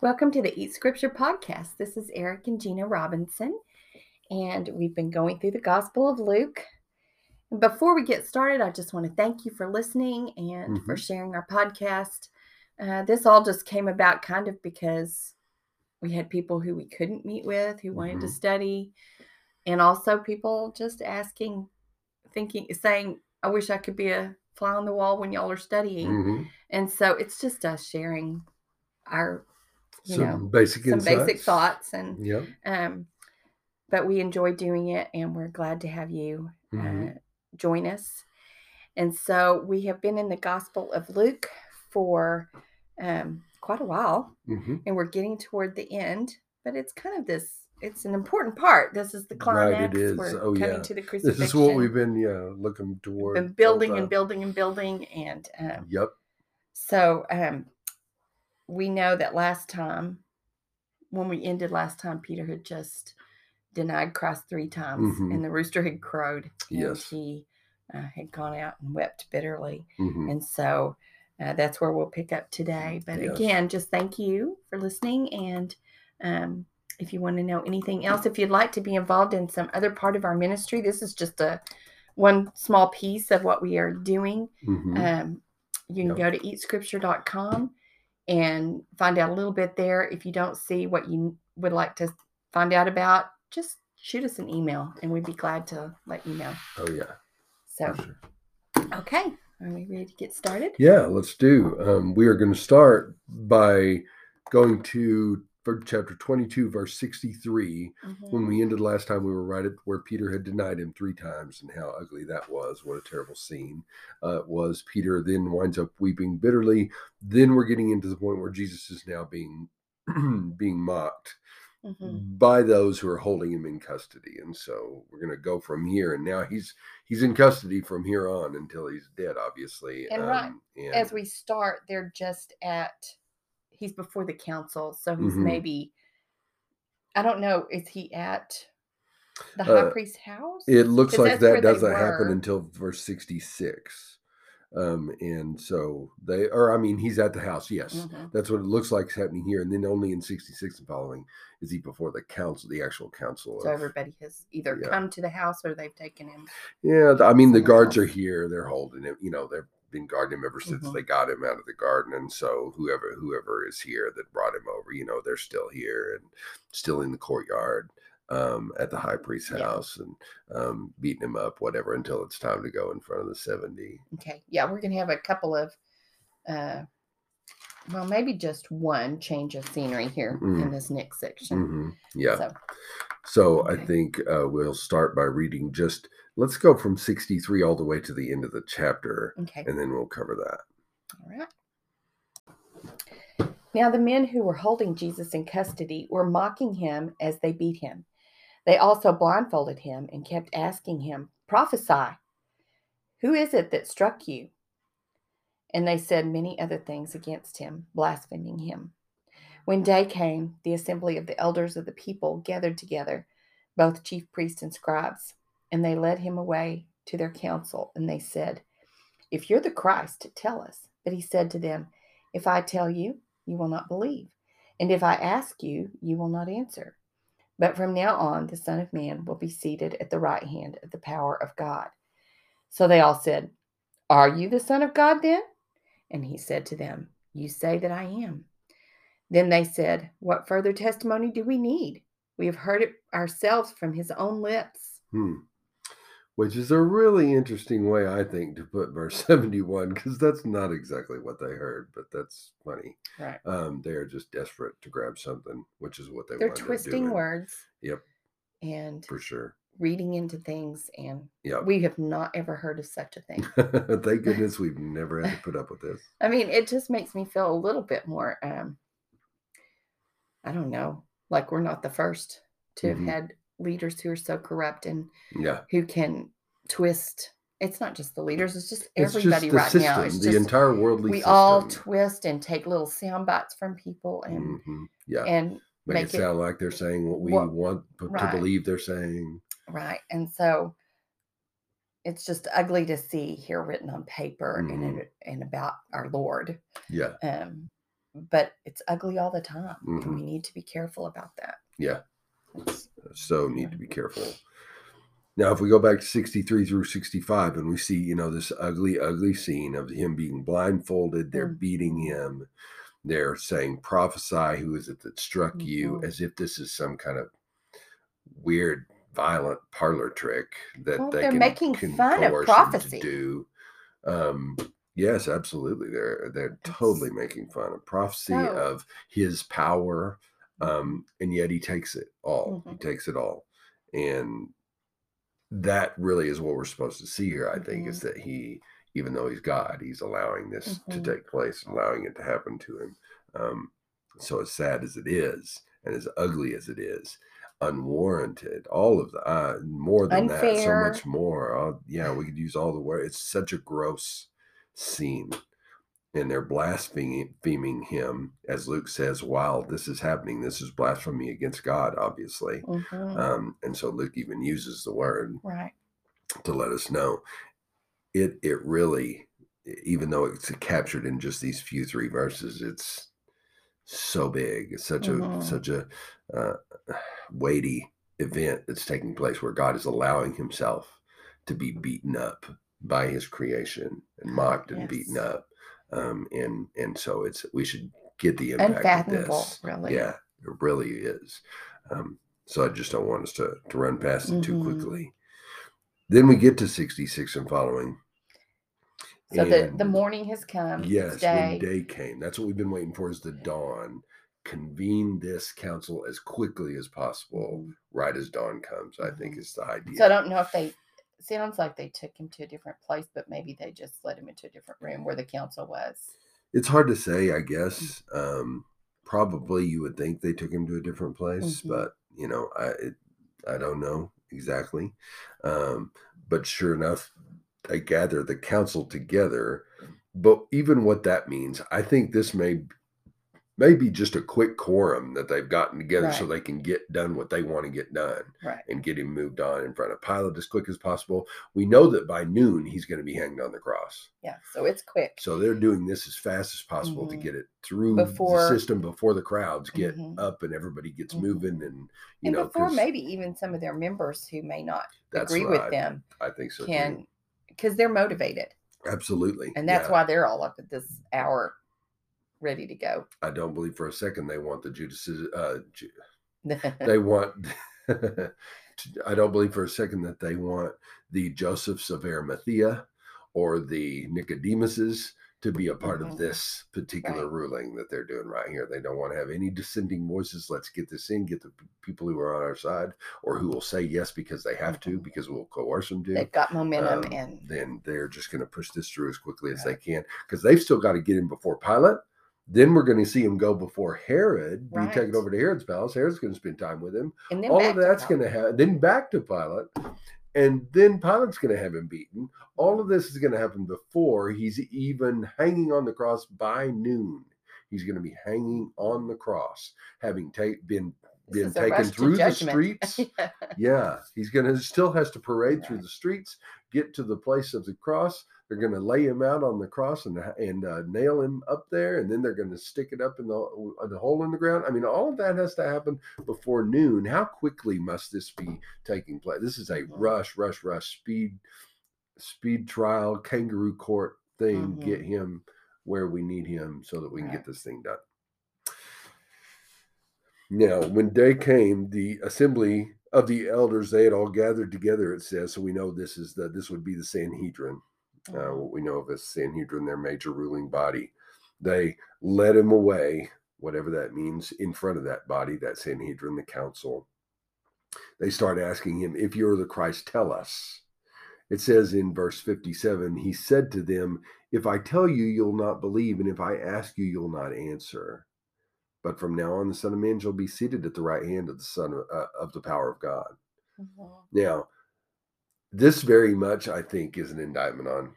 Welcome to the Eat Scripture podcast. This is Eric and Gina Robinson, and we've been going through the Gospel of Luke. Before we get started, I just want to thank you for listening and for Mhm. sharing our podcast. Uh, this all just came about kind of because we had people who we couldn't meet with who wanted to Mhm. study, and also people just asking, thinking, saying, I wish I could be a fly on the wall when y'all are studying. hmm And so it's just us sharing our, you Some know, basic some insights. basic thoughts and Yep. um but we enjoy doing it and we're glad to have you uh, join us and so we have been in the gospel of luke for um quite a while hmm and we're getting toward the end but it's kind of this it's an important part this is the Right, it climax we're Oh, coming yeah. to the crucifixion This is what we've been, yeah, looking toward. been building and building and building and um, Yep. so um, we know that last time, when we ended last time, Peter had just denied Christ three times, Mhm. and the rooster had crowed. And Yes. he uh, had gone out and wept bitterly, hmm and so uh, that's where we'll pick up today. But Yes. again, just thank you for listening, and um, if you want to know anything else, if you'd like to be involved in some other part of our ministry, this is just a one small piece of what we are doing hmm um, you can Yep. go to eatscripture.com and find out a little bit there. If you don't see what you would like to find out about, just shoot us an email and we'd be glad to let you know. oh, yeah. So, sure. okay, are we ready to get started? Yeah, let's do. Um, we are going to start by going to chapter 22, verse 63. Mhm. When we ended last time, we were right at where Peter had denied him three times and how ugly that was. What a terrible scene uh, it was. Peter then winds up weeping bitterly. Then we're getting into the point where Jesus is now being being mocked Mhm. by those who are holding him in custody. And so we're going to go from here. And now he's he's in custody from here on until he's dead, obviously. And right, and As we start, they're just at, he's before the council. So he's Mhm. maybe, I don't know, is he at the high Uh, priest's house? It looks like that doesn't happen until verse 66. Um, and so they, or I mean, he's at the house. Yes, Mhm. that's what it looks like is happening here. And then only in 66 and following is he before the council, the actual council. So of- everybody has either yeah. come to the house or they've taken him. yeah, I mean, the guards are here. They're holding him. You know, they've been guarding him ever since Mhm. they got him out of the garden. And so whoever whoever is here that brought him over, you know, they're still here and still in the courtyard um, at the high priest's Yeah. house and um, beating him up, whatever, until it's time to go in front of the 70. Okay. Yeah, we're going to have a couple of, uh, well, maybe just one change of scenery here in Mm. this next section. hmm Yeah. So, So I think uh, we'll start by reading just, let's go from 63 all the way to the end of the chapter, okay. and then we'll cover that. All right. Now, the men who were holding Jesus in custody were mocking him as they beat him. They also blindfolded him and kept asking him, Prophesy, who is it that struck you? And they said many other things against him, blaspheming him. When day came, the assembly of the elders of the people gathered together, both chief priests and scribes, and they led him away to their council, and they said, If you're the Christ, tell us. But he said to them, If I tell you, you will not believe, and if I ask you, you will not answer. But from now on, the Son of Man will be seated at the right hand of the power of God. So they all said, Are you the Son of God then? And he said to them, You say that I am. Then they said, What further testimony do we need? We have heard it ourselves from his own lips. Hmm. Which is a really interesting way, I think, to put verse 71, because that's not exactly what they heard, but that's funny. Right. Um, they are just desperate to grab something, which is what they They're twisting words Yep. and For sure. reading into things, and Yep. we have not ever heard of such a thing. Thank goodness we've never had to put up with this. I mean, it just makes me feel a little bit more, um, I don't know, like we're not the first to Mhm. have had leaders who are so corrupt and Yeah. who can twist. It's not just the leaders; it's just It's everybody just right system, now. It's the just entire worldly we system. all twist and take little sound bites from people and Mhm. Yeah. and Make, make it it- sound like they're saying what we what- want p- to right. believe they're saying. right, and so it's just ugly to see here written on paper and Mhm. it, and about our Lord. Yeah. Um, but it's ugly all the time. Mhm. And we need to be careful about that. Yeah. So need to be careful. Now, if we go back to 63 through 65 and we see, you know, this ugly, ugly scene of him being blindfolded, they're beating Mhm. him, they're saying, prophesy, who is it that struck you, Mhm. as if this is some kind of weird, violent parlor trick that Well, they they're can, making fun of prophecy. do. Um, yes, absolutely. They're they're totally making fun of prophecy So- of his power um, and yet he takes it all. He Mhm. takes it all, and that really is what we're supposed to see here. I think is that he, even though he's God, he's allowing this Mhm. to take place, allowing it to happen to him. Um, so as sad as it is, and as ugly as it is, unwarranted, all of the uh, more than that, so much more. Uh, yeah, we could use all the words. It's such a gross scene and they're blaspheming him, as Luke says, while this is happening. This is blasphemy against God, obviously. Mhm. Um, and so Luke even uses the word right. to let us know it. It really, even though it's captured in just these few three verses, it's so big. It's such Mhm. a such a uh, weighty event that's taking place where God is allowing Himself to be beaten up by His creation and mocked and beaten up. Um, and and so it's we should get the impact of Unfathomable, this. really. Yeah, it really is. Um, so I just don't want us to to run past it too Mhm. quickly. Then we get to 66 and following. So the, the morning has come. Yes, day. when day came. That's what we've been waiting for is the dawn. Convene this council as quickly as possible, Mhm. right as dawn comes, I think Mhm. is the idea. So I don't know if they. Sounds like they took him to a different place, but maybe they just led him into a different room where the council was. it's hard to say, I Mm. guess. Um, probably you would think they took him to a different place, Mhm. but you know, I it, I don't know exactly. Um, but sure enough, they gather the council together. But even what that means, I think this may may be just a quick quorum that they've gotten together so they can get done what they want to get done Right. and get him moved on in front of Pilate as quick as possible. We know that by noon he's going to be hanged on the cross. Yeah. So it's quick. So they're doing this as fast as possible to Mhm. get it through Before- the system before the crowds get Mhm. up and everybody gets Mhm. moving and you and know before maybe even some of their members who may not agree right. with them I think so can, because they're motivated, Absolutely. and that's yeah. why they're all up at this hour, ready to go. I don't believe for a second they want the Judas uh Ju- they want I don't believe for a second that they want the Josephs of Arimathea or the Nicodemuses to be a part Mhm. of this particular Right. ruling that they're doing right here. They don't want to have any dissenting voices. Let's get this in, get the p- people who are on our side or who will say yes because they have to, Mhm. because we'll coerce them to. They've got momentum, um, and then they're just going to push this through as quickly as they can because they've still got to get in before Pilate. Then we're going to see him go before Herod, be taken over to Herod's palace. Herod's going to spend time with him. and then All of that's going to happen. Then back to Pilate, and then Pilate's going to have him beaten. All of this is going to happen before he's even hanging on the cross by noon. He's going to be hanging on the cross, having ta- been been taken through the streets. yeah, he's gonna still has to parade through the streets, get to the place of the cross. They're gonna lay him out on the cross and and uh, nail him up there, and then they're gonna stick it up in the in the hole in the ground. I mean, all of that has to happen before noon. How quickly must this be taking place? This is a Mhm. rush, rush, rush, speed, speed trial, kangaroo court thing. Get Mhm. him where we need him so that we can Right. get this thing done. Now, when day came, the assembly of the elders they had all gathered together. It says, so we know this is the this would be the Sanhedrin, uh, what we know of as Sanhedrin, their major ruling body. They led him away, whatever that means, in front of that body, that Sanhedrin, the council. They start asking him, "If you're the Christ, tell us." It says in verse 57, he said to them, If I tell you, you'll not believe, and if I ask you, you'll not answer. But from now on, the Son of Man shall be seated at the right hand of the Son of, uh, of the power of God. Mhm. Now, this very much, I think, is an indictment on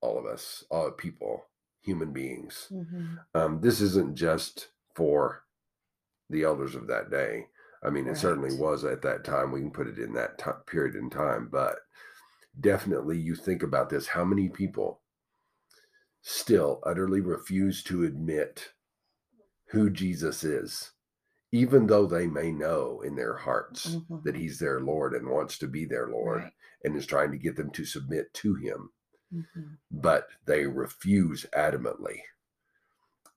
all of us, all people, human beings. Mhm. Um, this isn't just for the elders of that day. I mean, it certainly was at that time. We can put it in that ti period in time, but definitely you think about this how many people still utterly refuse to admit who Jesus is, even though they may know in their hearts Mhm. that he's their Lord and wants to be their Lord Right. and is trying to get them to submit to him, Mhm. but they refuse adamantly.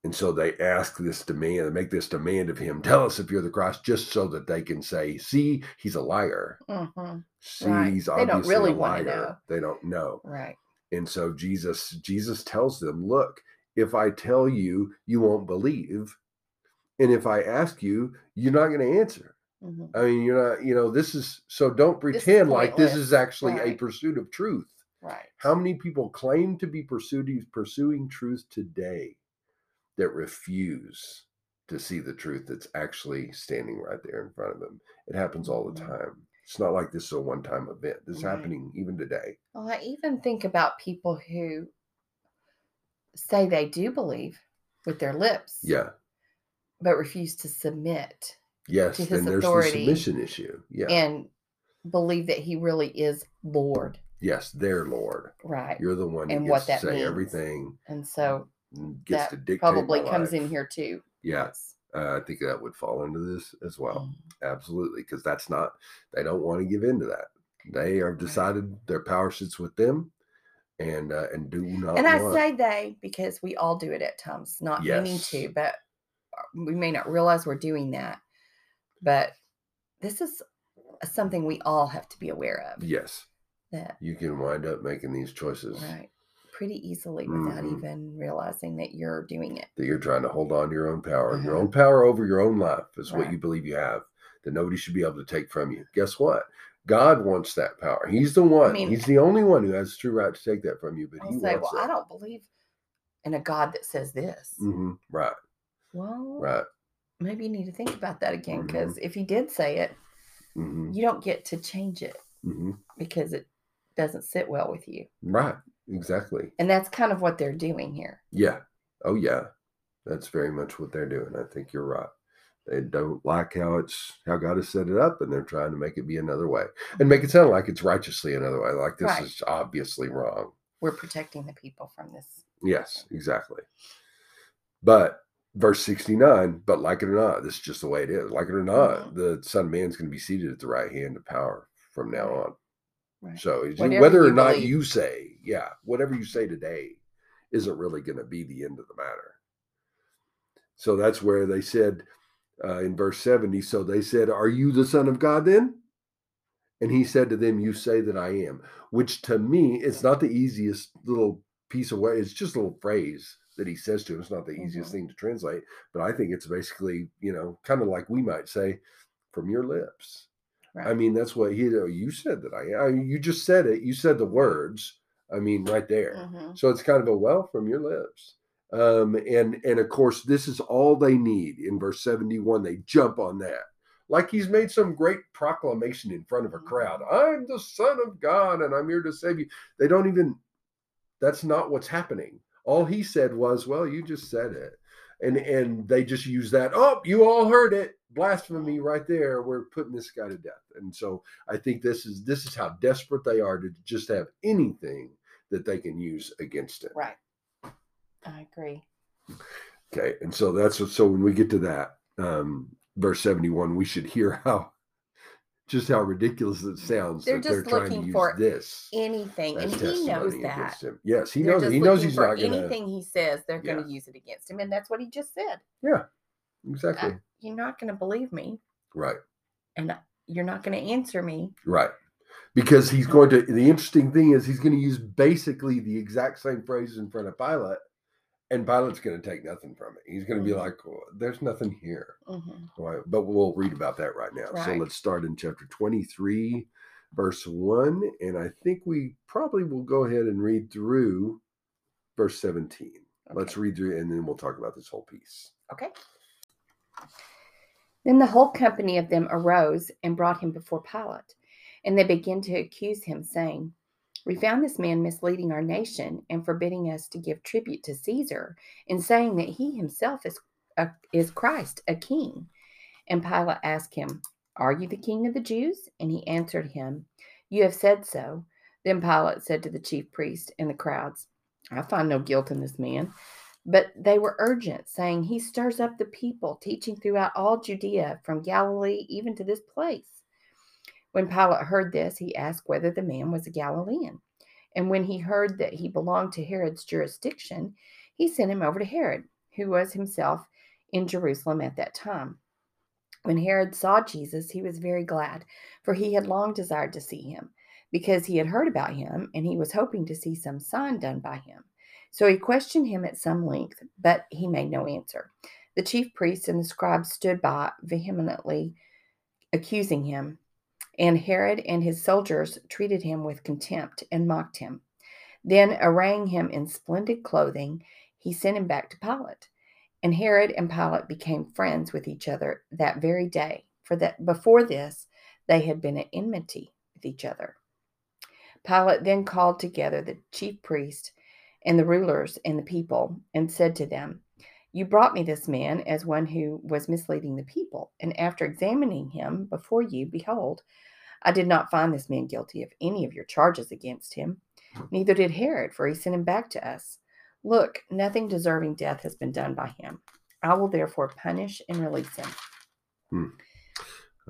And so they ask this demand, they make this demand of him, tell us if you're the Christ, just so that they can say, see, he's a liar. Mhm. See, Right. he's They don't obviously really a liar. They don't know. Right. And so Jesus, Jesus tells them, look, if I tell you, you won't believe. And if I ask you, you're not going to answer. Mhm. I mean, you're not, you know, this is so don't This pretend like this is actually a pursuit of truth. Right. How many people claim to be pursuing pursuing truth today that refuse to see the truth that's actually standing right there in front of them? It happens all the Mhm. time. It's not like this is a one-time event. This is Right. happening even today. Well, I even think about people who say they do believe with their lips, Yeah. but refuse to submit Yes. To his there's the authority submission issue. Yeah. and believe that he really is Lord. Yes, their Lord. Right. You're the one who And gets what to that say means. everything And so gets that to dictate probably comes life. in here too. Yeah. Yes. Uh, I think that would fall into this as well. Mm. Absolutely, because that's not. They don't want to give in to that. They are decided their power sits with them, and uh, and do not. And I want, say they because we all do it at times, not meaning Yes. to, but uh, we may not realize we're doing that. But this is something we all have to be aware of. yes, That you can wind up making these choices right pretty easily without Mhm. even realizing that you're doing it. that you're trying to hold on to your own power. Your Uh-huh. own power over your own life is what you believe you have. That nobody should be able to take from you. Guess what? God wants that power. He's the one. mean- He's the only one who has the true right to take that from you. But I'll he say, wants well, I don't believe in a God that says this. Mhm. Right. Well, Right. maybe you need to think about that again because if he did say it, hmm you don't get to change it hmm because it doesn't sit well with you. Right. Exactly. And that's kind of what they're doing here. Yeah. Oh yeah. That's very much what they're doing. I think you're right. They don't like how it's how God has set it up, and they're trying to make it be another way and make it sound like it's righteously another way. Like this Right. is obviously wrong. We're protecting the people from this. Yes, exactly. But verse 69, but like it or not, this is just the way it is. Like it or not, Mhm. the Son of Man's going to be seated at the right hand of power from now on. Right. So Whatever whether or not believe. you say, yeah, whatever you say today isn't really going to be the end of the matter. So that's where they said uh, in verse 70, so they said, Are you the Son of God then? And he said to them, You say that I am, which to me, it's not the easiest little piece of way. It's just a little phrase that he says to him. It's not the easiest Mhm. thing to translate, but I think it's basically, you know, kind of like we might say, from your lips. I mean, that's what he, you said that I, I you just said it. You said the words. I mean, right there. Mhm. So it's kind of a well from your lips. Um, and and of course, this is all they need in verse 71. They jump on that. Like he's made some great proclamation in front of a crowd. I'm the son of God and I'm here to save you. They don't even that's not what's happening. All he said was, Well, you just said it. And and they just use that, oh, you all heard it. Blasphemy right there. We're putting this guy to death. And so I think this is this is how desperate they are to just have anything that they can use against it. Right. I agree. Okay, and so that's what, so when we get to that um, verse seventy one, we should hear how just how ridiculous it sounds They're they're just to looking for this. Anything. And he knows that. Yes, he They're knows. He knows he's not going to. anything he says, they're going to use it against him. And that's what he just said. Yeah, Uh, exactly. you're not going to believe me. right, And you're not going to answer me. right. Because he's going to. The interesting thing is he's going to use basically the exact same phrases in front of Pilate, and Pilate's going to take nothing from it. He's going to be Mhm. like, well, "There's nothing here." Mhm. Right, but we'll read about that right now. So let's start in chapter 23, verse 1. And I think we probably will go ahead and read through verse 17. Let's read through and then we'll talk about this whole piece. Okay. Then the whole company of them arose and brought him before Pilate. And they began to accuse him, saying, We found this man misleading our nation and forbidding us to give tribute to Caesar, and saying that he himself is, a, is Christ, a king. And Pilate asked him, Are you the king of the Jews? And he answered him, You have said so. Then Pilate said to the chief priest and the crowds, I find no guilt in this man. But they were urgent, saying, He stirs up the people, teaching throughout all Judea, from Galilee even to this place. When Pilate heard this, he asked whether the man was a Galilean. And when he heard that he belonged to Herod's jurisdiction, he sent him over to Herod, who was himself in Jerusalem at that time. When Herod saw Jesus, he was very glad, for he had long desired to see him, because he had heard about him, and he was hoping to see some sign done by him. So he questioned him at some length, but he made no answer. The chief priests and the scribes stood by, vehemently accusing him, and Herod and his soldiers treated him with contempt and mocked him. Then, arraying him in splendid clothing, he sent him back to Pilate. And Herod and Pilate became friends with each other that very day, for that before this they had been at enmity with each other. Pilate then called together the chief priests and the rulers and the people, and said to them, You brought me this man as one who was misleading the people, and after examining him before you, behold, I did not find this man guilty of any of your charges against him. Neither did Herod, for he sent him back to us. Look, nothing deserving death has been done by him. I will therefore punish and release him. Hmm.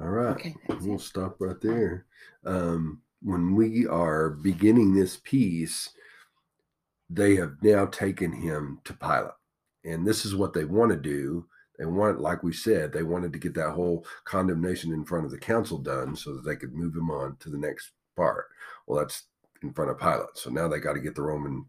All right. Okay, we'll it. stop right there. Um, when we are beginning this piece, they have now taken him to Pilate. And this is what they want to do. They want, like we said, they wanted to get that whole condemnation in front of the council done so that they could move him on to the next part. Well, that's in front of Pilate. So now they got to get the Roman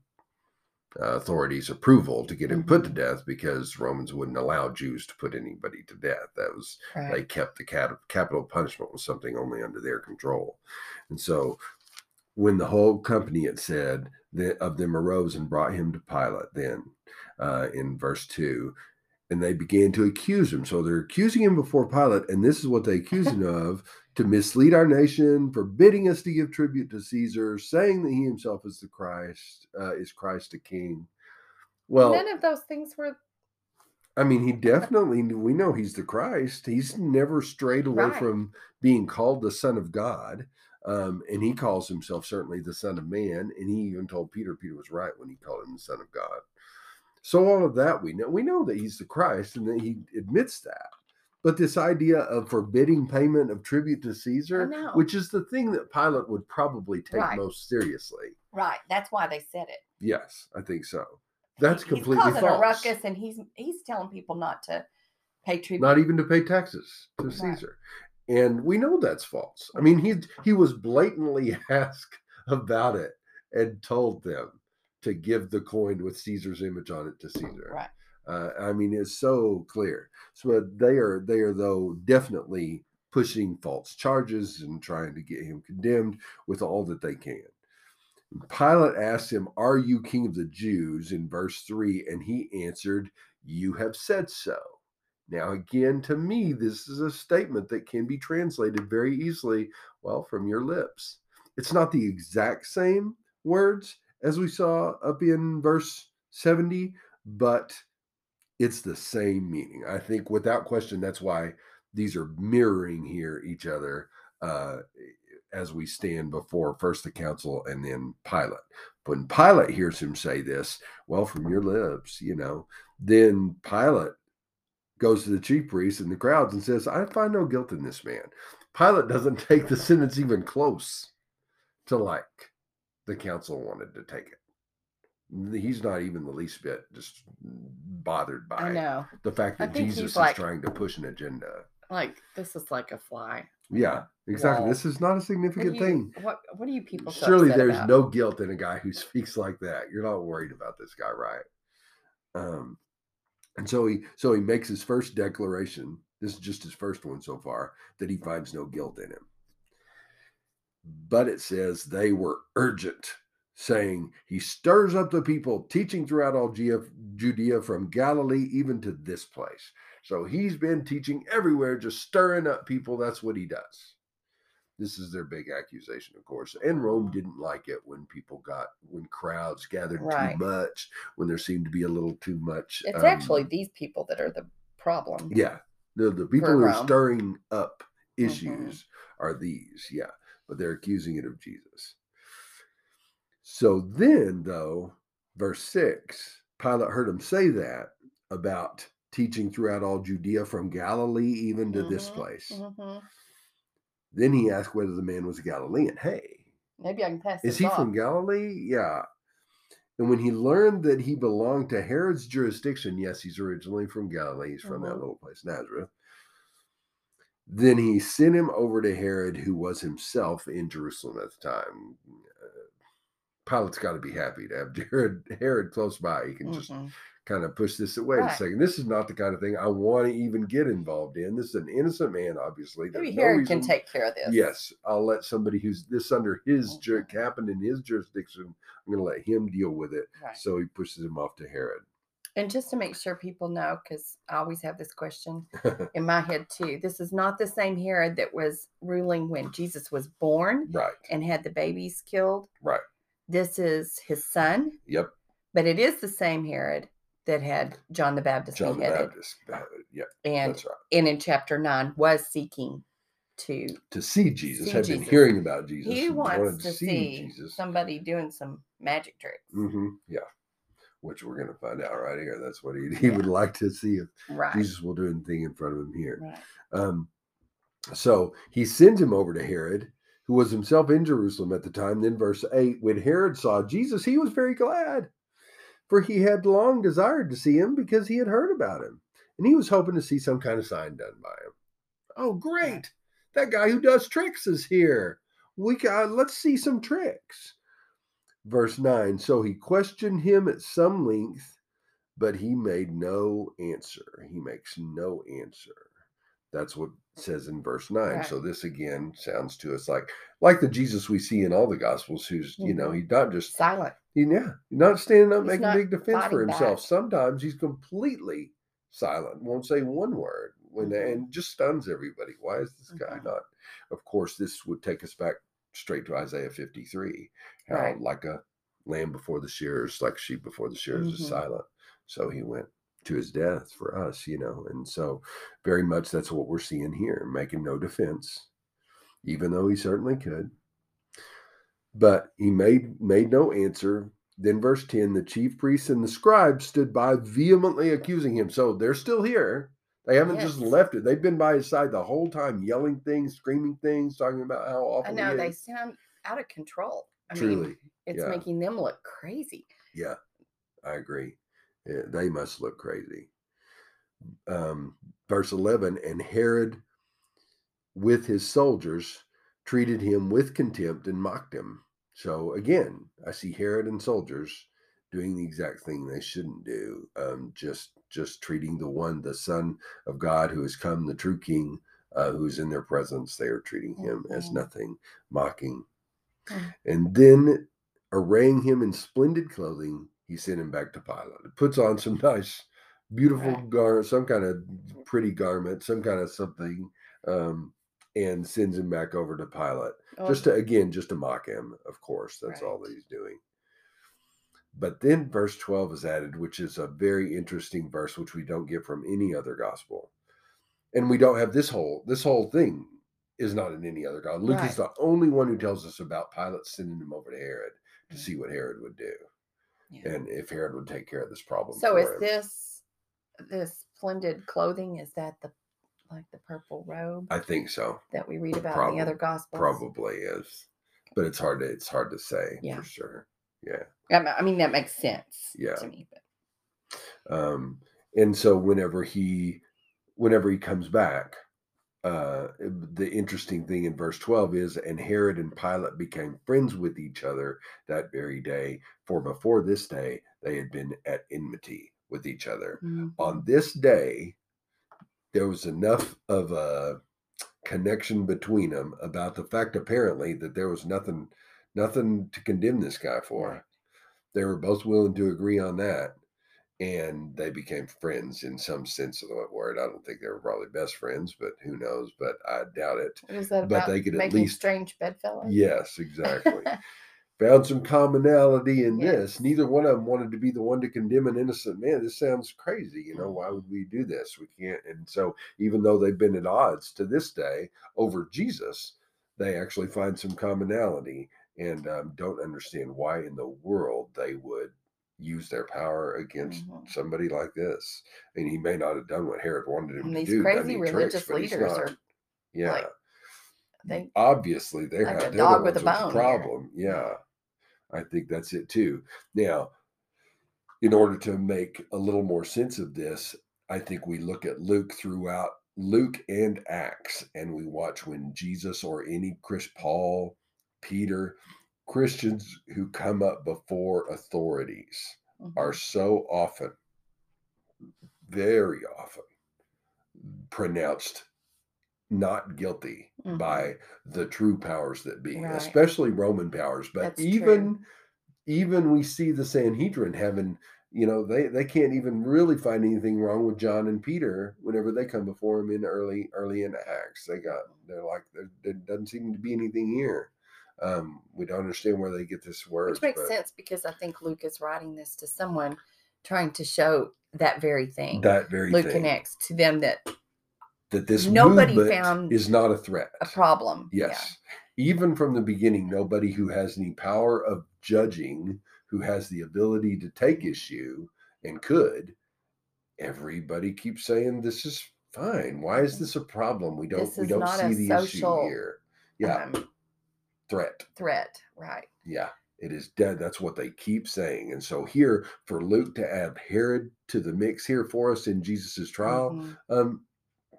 uh, authorities' approval to get him put to mm-hmm. death because Romans wouldn't allow Jews to put anybody to death. That was right. they kept the cat, capital punishment was something only under their control. And so when the whole company had said that of them arose and brought him to Pilate, then uh, in verse two, and they began to accuse him. So they're accusing him before Pilate, and this is what they accuse him of to mislead our nation, forbidding us to give tribute to Caesar, saying that he himself is the Christ, uh, is Christ a king. Well, none of those things were. I mean, he definitely, we know he's the Christ. He's never strayed away right. from being called the Son of God. Um, and he calls himself certainly the Son of Man. And he even told Peter, Peter was right when he called him the Son of God. So all of that we know. We know that he's the Christ and that he admits that. But this idea of forbidding payment of tribute to Caesar, which is the thing that Pilate would probably take right. most seriously. Right. That's why they said it. Yes, I think so. That's he's completely causing false. a ruckus, and he's he's telling people not to pay tribute, not even to pay taxes to right. Caesar, and we know that's false. I mean, he he was blatantly asked about it and told them to give the coin with Caesar's image on it to Caesar. Right. Uh, I mean, it's so clear. So they are they are though definitely pushing false charges and trying to get him condemned with all that they can. Pilate asked him, "Are you king of the Jews?" in verse three, and he answered, "You have said so." Now, again, to me, this is a statement that can be translated very easily, well, from your lips. It's not the exact same words as we saw up in verse 70, but it's the same meaning. I think without question, that's why these are mirroring here each other uh, as we stand before first the council and then Pilate. When Pilate hears him say this, well, from your lips, you know, then Pilate goes to the chief priests and the crowds and says, I find no guilt in this man. Pilate doesn't take the sentence even close to like the council wanted to take it he's not even the least bit just bothered by know. the fact that Jesus is like, trying to push an agenda. Like this is like a fly. Yeah, exactly. This is not a significant what you, thing. What What are you people? Surely there's about? no guilt in a guy who speaks like that. You're not worried about this guy, right? Um, and so he so he makes his first declaration. This is just his first one so far that he finds no guilt in him. But it says they were urgent saying, He stirs up the people, teaching throughout all Judea from Galilee even to this place. So he's been teaching everywhere, just stirring up people. That's what he does. This is their big accusation, of course. And Rome didn't like it when people got, when crowds gathered right. too much, when there seemed to be a little too much. It's um, actually these people that are the problem. Yeah. The, the people who are stirring up mm-hmm. issues mm-hmm. are these. Yeah. But they're accusing it of Jesus. So then, though, verse 6 Pilate heard him say that about teaching throughout all Judea from Galilee even to this Mhm, place. mhm. Then he asked whether the man was a Galilean. Hey, Maybe I can pass is he off. from Galilee? Yeah. And when he learned that he belonged to Herod's jurisdiction, yes, he's originally from Galilee, he's from that Mhm. little place, Nazareth. Then he sent him over to Herod, who was himself in Jerusalem at the time. Pilate's got to be happy to have Herod, Herod close by. He can just Mhm. kind of push this away a Right. second. This is not the kind of thing I want to even get involved in. This is an innocent man, obviously. Maybe There's no Herod can take care of this. Yes, I'll let somebody who's this under his ju- Mhm. happened in his jurisdiction. I'm going to let him deal with it. Right. So he pushes him off to Herod. And just to make sure people know, because I always have this question in my head too. This is not the same Herod that was ruling when Jesus was born Right. and had the babies killed. Right. This is his son, Yep. but it is the same Herod that had John the Baptist John the Baptist. Uh, Yep. and That's right. and in chapter nine was seeking to. To see Jesus, See had been hearing about Jesus. He wants wanted to see Jesus. somebody doing some magic tricks. hmm Yeah. Which we're going to find out right here. That's what he, he Yeah. would like to see if Right. Jesus will do anything in front of him here. Right. Um, so he sends him over to Herod, who was himself in Jerusalem at the time. Then, verse 8 when Herod saw Jesus, he was very glad, for he had long desired to see him because he had heard about him. And he was hoping to see some kind of sign done by him. Oh, great. That guy who does tricks is here. We got, uh, let's see some tricks. Verse 9 So he questioned him at some length, but he made no answer. He makes no answer. That's what it says in verse 9. Right. So this again sounds to us like like the Jesus we see in all the gospels who's, you know, Mhm. he's not just Silent. he, yeah, not standing up He's making not big defense for himself. back. Sometimes he's completely silent, won't say one word when Mhm. and just stuns everybody. Why is this guy Mhm. not? Of course, this would take us back straight to Isaiah 53. How Right. like a lamb before the shears, like sheep before the shears is Mhm. silent. So he went to his death for us, you know. And so very much that's what we're seeing here, making no defense, even though he certainly could. But he made made no answer. Then verse 10, the chief priests and the scribes stood by vehemently accusing him. So they're still here. They haven't just left it. They've been by his side the whole time, yelling things, screaming things, talking about how awful I know he they sound out of control. I Truly. mean, it's yeah. making them look crazy. Yeah, I agree. They must look crazy. Um, verse 11 And Herod, with his soldiers, treated him with contempt and mocked him. So again, I see Herod and soldiers doing the exact thing they shouldn't do. Um, just just treating the one, the Son of God, who has come, the true King, uh, who's in their presence. They are treating him as Mhm. nothing, mocking. Mm. And then arraying him in splendid clothing, he sent him back to Pilate. It puts on some nice, beautiful Right. garment, some kind of pretty garment, some kind of something, um, and sends him back over to Pilate. Well, just to again, just to mock him, of course. That's all that he's doing. But then verse 12 is added, which is a very interesting verse, which we don't get from any other gospel. And we don't have this whole this whole thing is not in any other gospel. Luke is the only one who tells us about Pilate sending him over to Herod to Mm. see what Herod would do yeah. and if Herod would take care of this problem. So is him. this this splendid clothing? Is that the like the purple robe I think so. that we read about in the other gospels? Probably is. But it's hard to it's hard to say Yeah. for sure. Yeah. I mean- I mean, that makes sense Yeah. to me. But um and so whenever he whenever he comes back uh the interesting thing in verse 12 is and herod and pilate became friends with each other that very day for before this day they had been at enmity with each other. Mhm. on this day there was enough of a connection between them about the fact apparently that there was nothing nothing to condemn this guy for. They were both willing to agree on that and they became friends in some sense of the word. I don't think they were probably best friends but who knows? But i doubt it. What is that but about? they could at least- strange bedfellows. yes exactly. Found some commonality in this. Neither one of them wanted to be the one to condemn an innocent man. This sounds crazy you know why Mhm. would we do this? We can't. And so even though they've been at odds to this day over jesus they actually find some commonality and um, don't understand why in the world they would use their power against Mhm. somebody like this. And he may not have done what Herod wanted him And to these do. done crazy religious tricks, leaders not. are yeah. like they obviously they like have a dog with a bone the here. problem. Yeah. I think that's it too. Now, in order to make a little more sense of this, I think we look at Luke throughout Luke and Acts, and we watch when Jesus or any Chris Paul, Peter, Christians who come up before authorities Mhm. are so often, very often, pronounced not guilty Mhm. by the true powers that be, Right. especially Roman powers. But That's even true. even we see the Sanhedrin having, you know, they they can't even really find anything wrong with John and Peter whenever they come before him in early early in Acts. They got they're like there, there doesn't seem to be anything here. Um, we don't understand where they get this word. Which makes sense because I think Luke is writing this to someone trying to show that very thing. That very Luke thing connects to them that that this nobody found is not a threat. a problem. Yeah. Yes. Even from the beginning, nobody who has any power of judging, who has the ability to take issue and could, everybody keeps saying this is fine. Why is this a problem? We don't we don't see the social, issue here. Yeah, Um, threat. threat, right? Yeah, it is dead. That's what they keep saying. And so here for Luke to add Herod to the mix here for us in Jesus's trial, Mhm. um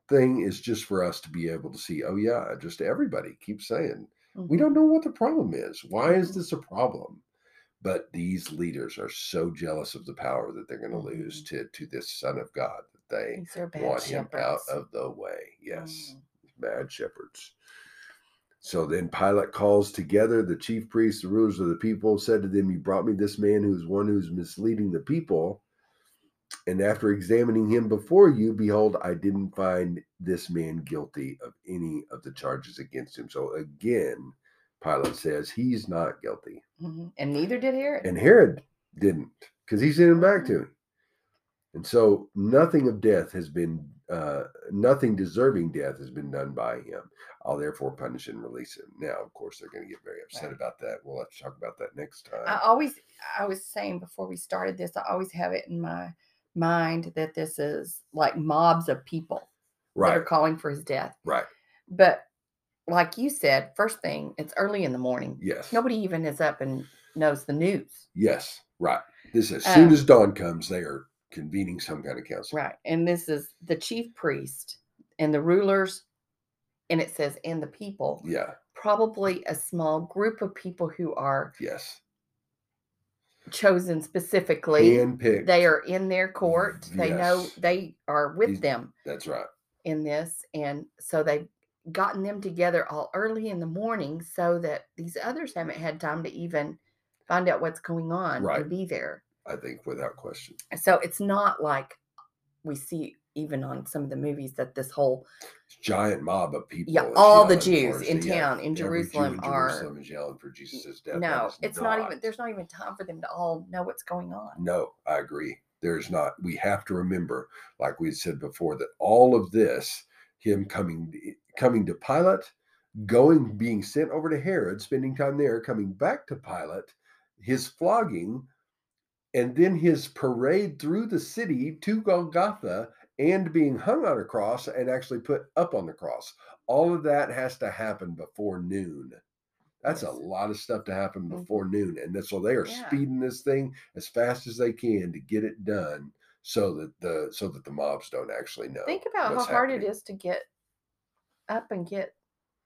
thing is just for us to be able to see, oh yeah, just everybody keeps saying we Mhm. don't know what the problem is. Why is Mhm. this a problem? But these leaders are so jealous of the power that they're going to Mm-hmm. lose to to this Son of God that they These are bad want him out of the way. Yes, Mhm. bad shepherds. So then Pilate calls together the chief priests, the rulers of the people, said to them, You brought me this man who's one who's misleading the people. And after examining him before you, behold, I didn't find this man guilty of any of the charges against him. So again, Pilate says he's not guilty. Mhm. And neither did Herod. And Herod didn't because he sent him back to him. And so nothing of death has been, uh, nothing deserving death has been done by him. I'll therefore punish and release him. Now, of course, they're going to get very upset Right. about that. We'll have to talk about that next time. I always, I was saying before we started this, I always have it in my mind that this is like mobs of people that are calling for his death. right. But like you said, first thing, it's early in the morning. Yes. Nobody even is up and knows the news. Yes, right. This as soon Um, as dawn comes, they are convening some kind of council. Right. And this is the chief priest and the rulers, and it says, and the people, Yeah. probably a small group of people who are Yes. chosen specifically. Handpicked. They are in their court. They know they are with These- them That's right. in this. And so they've gotten them together all early in the morning so that these others haven't had time to even find out what's going on Right. and be there. I think without question. So it's not like we see even on some of the movies that this whole Giant mob of people. Yeah, all the Jews in Yeah, town in every Jew Jerusalem in are- Jerusalem is yelling for Jesus' death. No, it's not even there's not even time for them to all know what's going on. No, I agree. There's not. We have to remember, like we said before, that all of this, him coming coming to Pilate, going being sent over to Herod, spending time there, coming back to Pilate, his flogging, and then his parade through the city to Golgotha and being hung on a cross and actually put up on the cross. All of that has to happen before noon. That's a lot of stuff to happen Mhm. before noon. And that's so they are Yeah. speeding this thing as fast as they can to get it done so that the so that the mobs don't actually know. Think about how what's hard it is to get up and get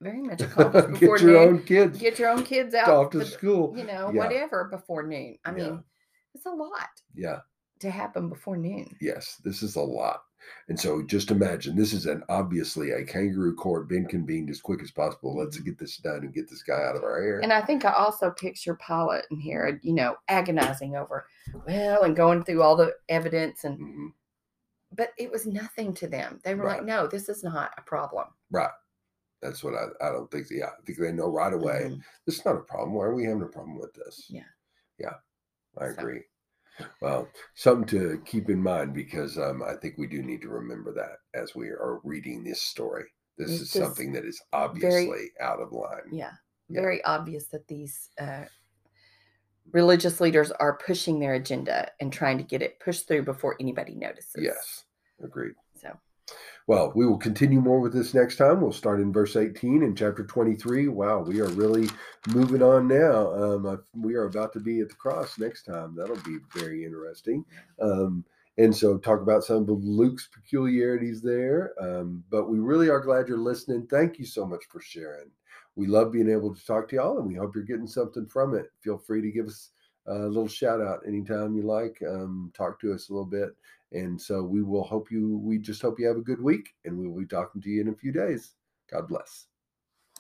very much accomplished before get your noon. own kids Get your own kids out off to the- school. you know, Yeah. whatever before noon. I Yeah. mean, it's a lot Yeah. to happen before noon. Yes, this is a lot. And so just imagine this is an obviously a kangaroo court been convened as quick as possible. Let's get this done and get this guy out of our hair. Mm-hmm. And I think I also picture Pilate in here, you know, agonizing over, well, and going through all the evidence and Mhm. but it was nothing to them. They were Right. like, no, this is not a problem. Right. That's what I, I don't think. Yeah, I think they know right away. Mhm. This is not a problem. Why are we having a problem with this? Yeah. Yeah, I agree. Well, something to keep in mind because um, I think we do need to remember that as we are reading this story. This It's is just something that is obviously out of line. Yeah. Yeah. Very obvious that these uh, religious leaders are pushing their agenda and trying to get it pushed through before anybody notices. Yes, agreed. Well, we will continue more with this next time. We'll start in verse 18 in chapter 23. Wow, we are really moving on now. Um, we are about to be at the cross next time. That'll be very interesting. Um, and so, talk about some of Luke's peculiarities there. Um, but we really are glad you're listening. Thank you so much for sharing. We love being able to talk to y'all, and we hope you're getting something from it. Feel free to give us a little shout out anytime you like. Um, talk to us a little bit. And so we will hope you, we just hope you have a good week and we will be talking to you in a few days. God bless.